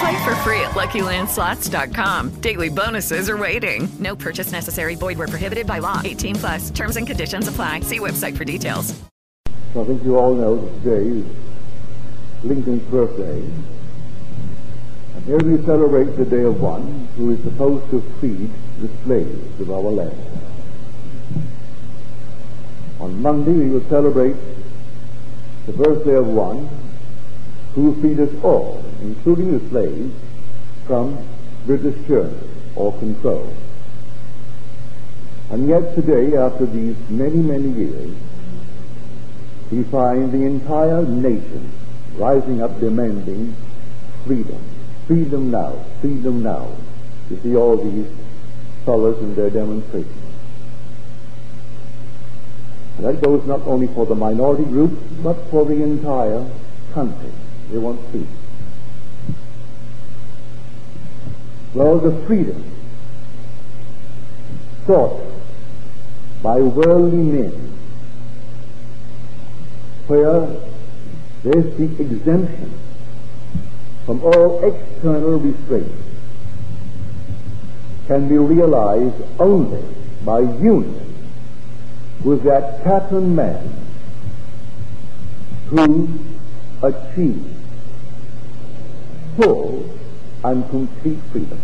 Play for free at LuckyLandSlots.com. Daily bonuses are waiting. No purchase necessary. Void where prohibited by law. 18 plus. Terms and conditions apply. See website for details. I think you all know that today is Lincoln's birthday. And here we celebrate the day of one who is supposed to feed the slaves of our land. On Monday we will celebrate the birthday of one who freed us all, including the slaves, from British tyranny or control. And yet today, after these many, many years, we find the entire nation rising up demanding freedom. Freedom now, freedom now. You see all these fellows in their demonstrations. And that goes not only for the minority group, but for the entire country. They want freedom. Well, the freedom. Sought by worldly men, where there's the exemption from all external restraints, can be realized only by union with that pattern man who achieved full and complete freedom.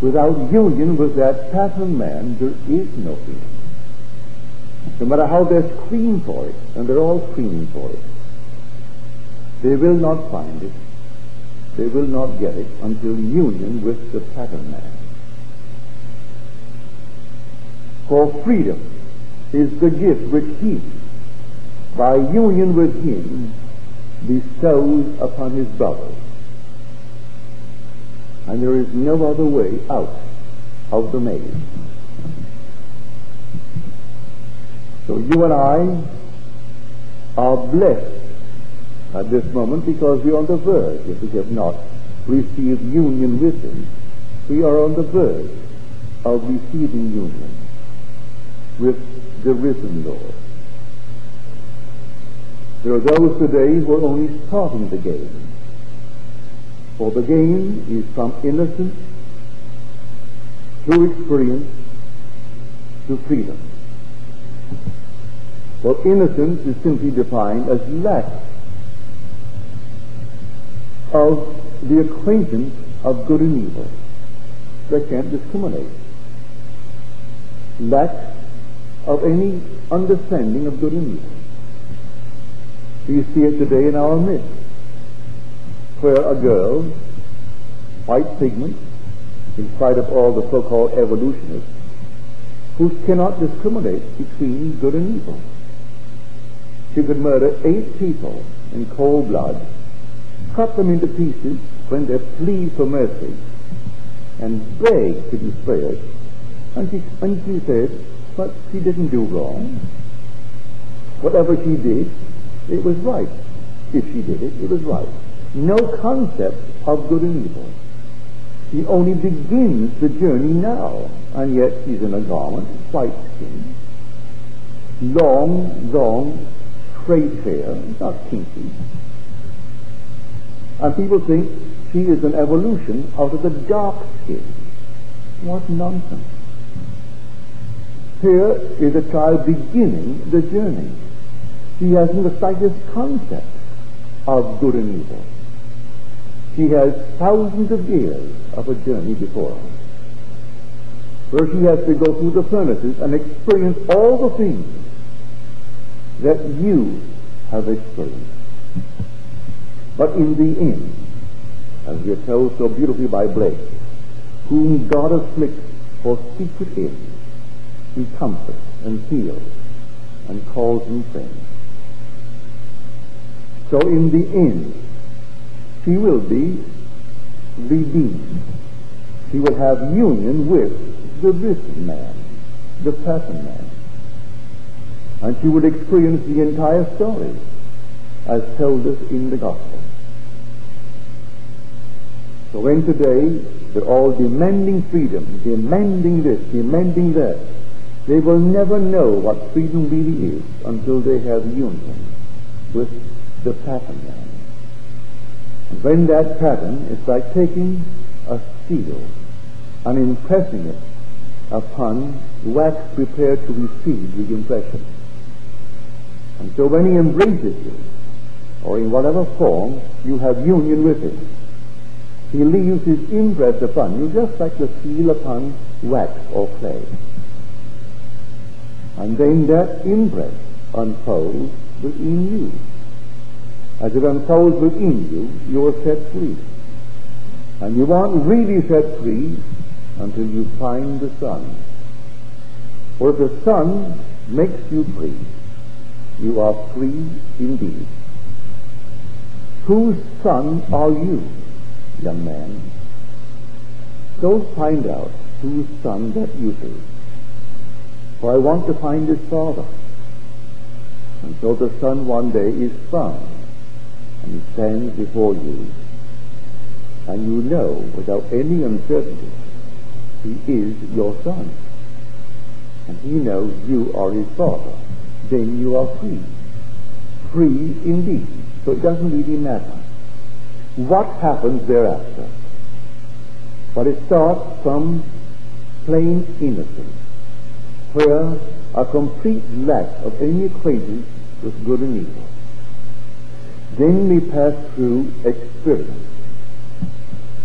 Without union with that pattern man, there is no freedom. No matter how they scream for it, and they're all screaming for it, they will not find it. They will not get it until union with the pattern man. For freedom is the gift which he, by union with him, bestows upon his brothers. And there is no other way out of the maze. So you and I are blessed at this moment because we are on the verge, if we have not received union with him, we are on the verge of receiving union with the risen Lord. There are those today who are only starting the game. For the game is from innocence through experience to freedom. For innocence is simply defined as lack of the acquaintance of good and evil. They can't discriminate. Lack of any understanding of good and evil. We see it today in our midst, where a girl, white pigment, in spite of all the so-called evolutionists, who cannot discriminate between good and evil. She could murder eight people in cold blood, cut them into pieces when they plead for mercy, and beg to be spared. And she, and she said, but she didn't do wrong. Whatever she did, it was right. If she did it, it was right. No concept of good and evil. She only begins the journey now, and yet she's in a garment, white skin, long, long, straight hair, not kinky. And people think she is an evolution out of the dark skin. What nonsense. Here is a child beginning the journey. She hasn't the slightest concept of good and evil. She has thousands of years of a journey before her, where she has to go through the furnaces and experience all the things that you have experienced. But in the end, as we are told so beautifully by Blake, whom God afflicts for secret ends, he comforts and heals and calls him friends. So in the end, she will be redeemed. She will have union with the risen man, the pattern man. And she will experience the entire story as told us in the gospel. So when today they're all demanding freedom, demanding this, demanding that, they will never know what freedom really is until they have union with the pattern. And when that pattern is like taking a steel and impressing it upon wax prepared to receive the impression. And so when he embraces you, or in whatever form you have union with him, he leaves his impress upon you just like the seal upon wax or clay. And then that impress unfolds within you. As it unfolds within you, you are set free. And you aren't really set free until you find the Son. For if the Son makes you free, you are free indeed. Whose son are you, young man? Go find out whose son that you be. For I want to find his father. And so the son one day is found, he stands before you, and you know without any uncertainty he is your son. And he knows you are his father. Then you are free. Free indeed. So it doesn't really matter what happens thereafter. But it starts from plain innocence, where a complete lack of any acquaintance with good and evil. Then we pass through experience.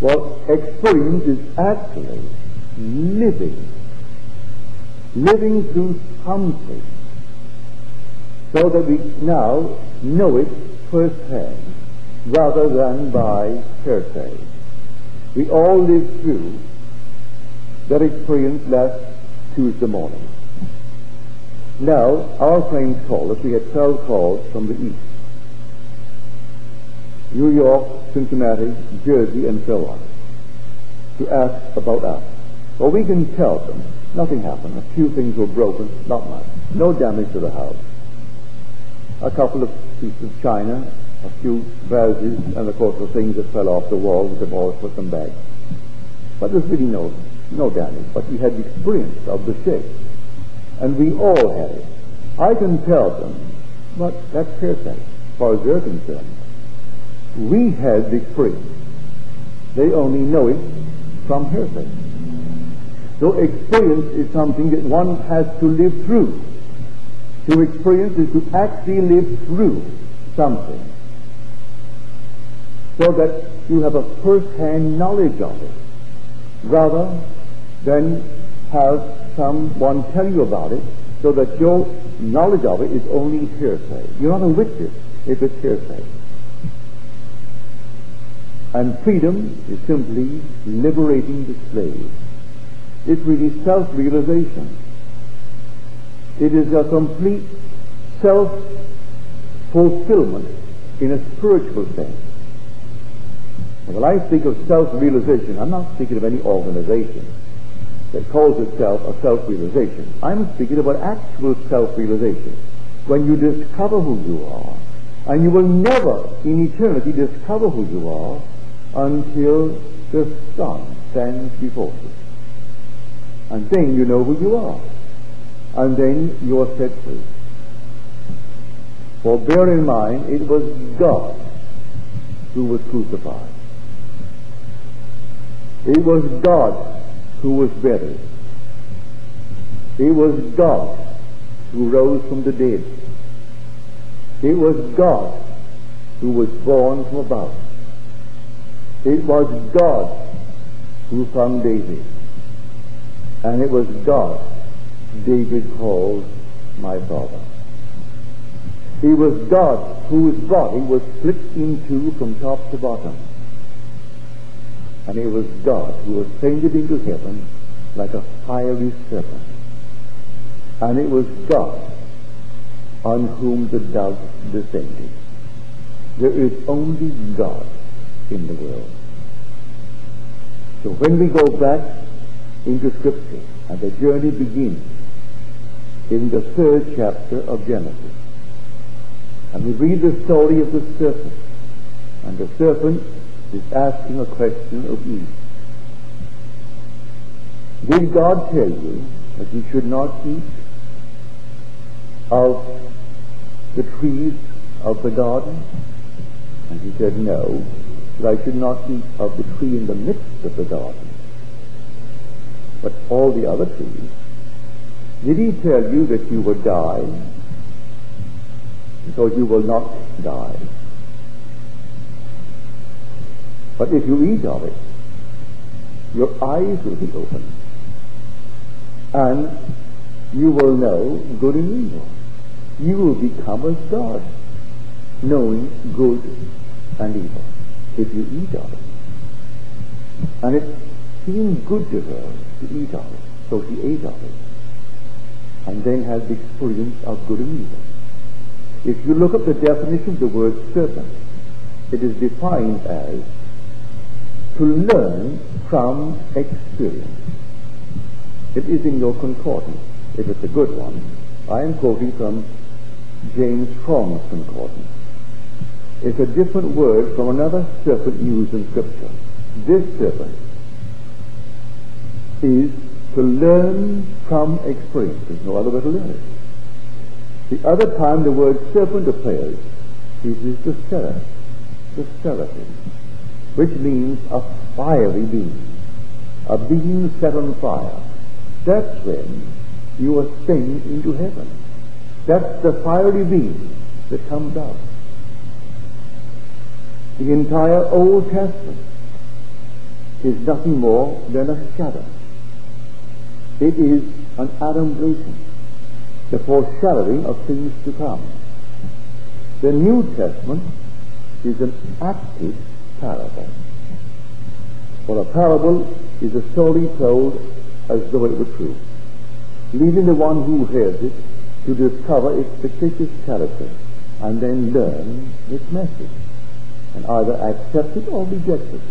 Well, experience is actually living, living through something, so that we now know it firsthand rather than by hearsay. We all lived through that experience last Tuesday morning. Now, our friends called us. We had 12 calls from the east. New York, Cincinnati, Jersey, and so on, to ask about us. Well, we can tell them nothing happened. A few things were broken, not much. No damage to the house. A couple of pieces of china, a few vases, and of course the things that fell off the wall, we could always put them back. But there's really no, no damage. But we had the experience of the shake. And we all had it. I can tell them, but that's hearsay, as far as they're concerned. We had the experience. They only know it from hearsay. So experience is something that one has to live through. To experience is to actually live through something. So that you have a first-hand knowledge of it, rather than have someone tell you about it, so that your knowledge of it is only hearsay. You're not a witness if it's hearsay. And freedom is simply liberating the slave. It's really self-realization. It is a complete self-fulfillment in a spiritual sense. And when I speak of self-realization, I'm not speaking of any organization that calls itself a self-realization. I'm speaking about actual self-realization. When you discover who you are, and you will never in eternity discover who you are until the Son stands before you. And then you know who you are. And then you are set free. For bear in mind, it was God who was crucified. It was God who was buried. It was God who rose from the dead. It was God who was born from above. It was God who found David. And it was God David called my father. He was God whose body was split in two from top to bottom. And it was God who ascended into heaven like a fiery serpent. And it was God on whom the dove descended. There is only God in the world. So when we go back into Scripture, and the journey begins in the third chapter of Genesis, and we read the story of the serpent, and the serpent is asking a question of Eve. Did God tell you that you should not eat of the trees of the garden? And he said, No, that I should not eat of the tree in the midst of the garden, but all the other trees. Did he tell you that you would die? Because you will not die. But if you eat of it, your eyes will be opened, and you will know good and evil. You will become as God, knowing good and evil, if you eat of it. And it seemed good to her to eat of it, so she ate of it, and then had the experience of good and evil. If you look up the definition of the word serpent, it is defined as to learn from experience. It is in your concordance, if it's a good one. I am quoting from James Strong's concordance. It's a different word from another serpent used in Scripture. This serpent is to learn from experience. There's no other way to learn it. The other time the word serpent appears is the seraph, the seraphim, which means a fiery being, a being set on fire. That's when you ascend into heaven. That's the fiery being that comes out. The entire Old Testament is nothing more than a shadow. It is an adumbration, the foreshadowing of things to come. The New Testament is an active parable. For a parable is a story told as though it were true, leaving the one who hears it to discover its fictitious character and then learn its message and either accept it or reject it.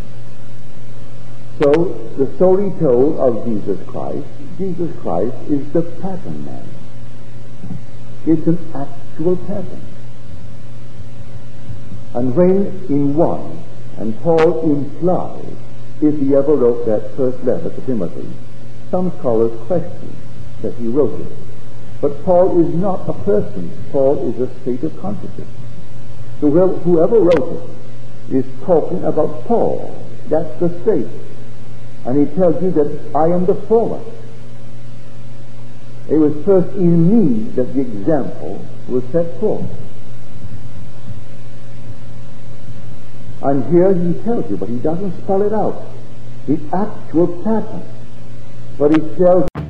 So the story told of Jesus Christ, Jesus Christ is the pattern man. It's an actual pattern. And when in one, and Paul implies, if he ever wrote that first letter to Timothy, some scholars question that he wrote it. But Paul is not a person. Paul is a state of consciousness. So whoever wrote it is talking about Paul. That's the state. And he tells you that I am the former. It was first in me that the example was set forth. And here he tells you, but he doesn't spell it out. The actual pattern. But he tells